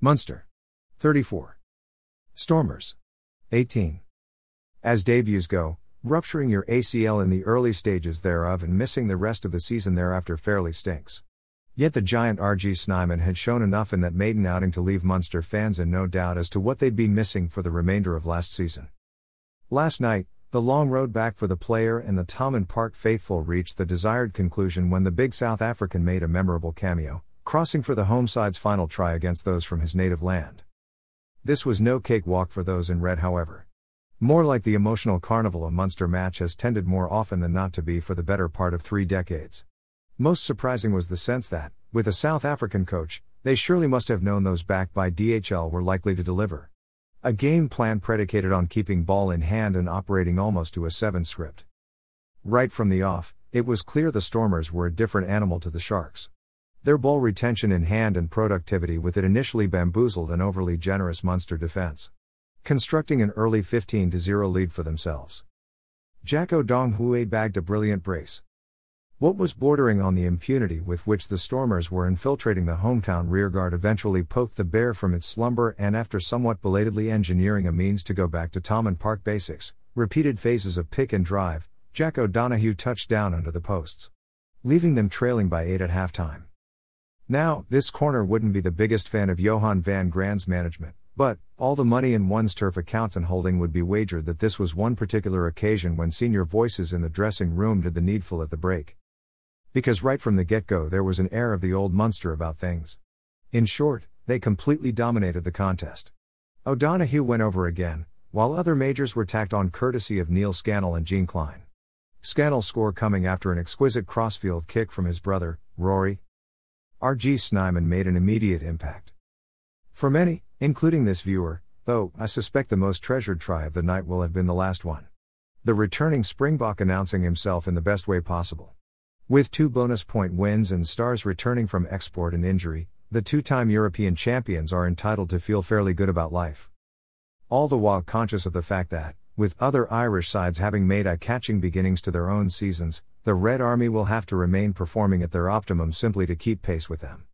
Munster. 34. Stormers. 18. As debuts go, rupturing your ACL in the early stages thereof and missing the rest of the season thereafter fairly stinks. Yet the giant RG Snyman had shown enough in that maiden outing to leave Munster fans in no doubt as to what they'd be missing for the remainder of last season. Last night, the long road back for the player and the Thomond Park faithful reached the desired conclusion when the big South African made a memorable cameo, crossing for the home side's final try against those from his native land. This was no cakewalk for those in red, however. More like the emotional carnival a Munster match has tended more often than not to be for the better part of three decades. Most surprising was the sense that, with a South African coach, they surely must have known those backed by DHL were likely to deliver. A game plan predicated on keeping ball in hand and operating almost to a 7 script. Right from the off, it was clear the Stormers were a different animal to the Sharks. Their ball retention in hand and productivity with it initially bamboozled an overly generous Munster defense, constructing an early 15 0 lead for themselves. Jaco Dong Hui bagged a brilliant brace. What was bordering on the impunity with which the Stormers were infiltrating the hometown rearguard eventually poked the bear from its slumber and after somewhat belatedly engineering a means to go back to Thomond Park basics, repeated phases of pick and drive, Jack O'Donoghue touched down under the posts. Leaving them trailing by 8 at halftime. Now, this corner wouldn't be the biggest fan of Johann van Graan's management, but, all the money in one's turf account and holding would be wagered that this was one particular occasion when senior voices in the dressing room did the needful at the break. Because right from the get go there was an air of the old Munster about things. In short, they completely dominated the contest. O'Donoghue went over again, while other majors were tacked on courtesy of Niall Scannell and Jean Kleyn. Scannell's score coming after an exquisite crossfield kick from his brother, Rory. R.G. Snyman made an immediate impact. For many, including this viewer, though, I suspect the most treasured try of the night will have been the last one. The returning Springbok announcing himself in the best way possible. With two bonus point wins and stars returning from export and injury, the two time European champions are entitled to feel fairly good about life. All the while conscious of the fact that, with other Irish sides having made eye catching beginnings to their own seasons, the Red Army will have to remain performing at their optimum simply to keep pace with them.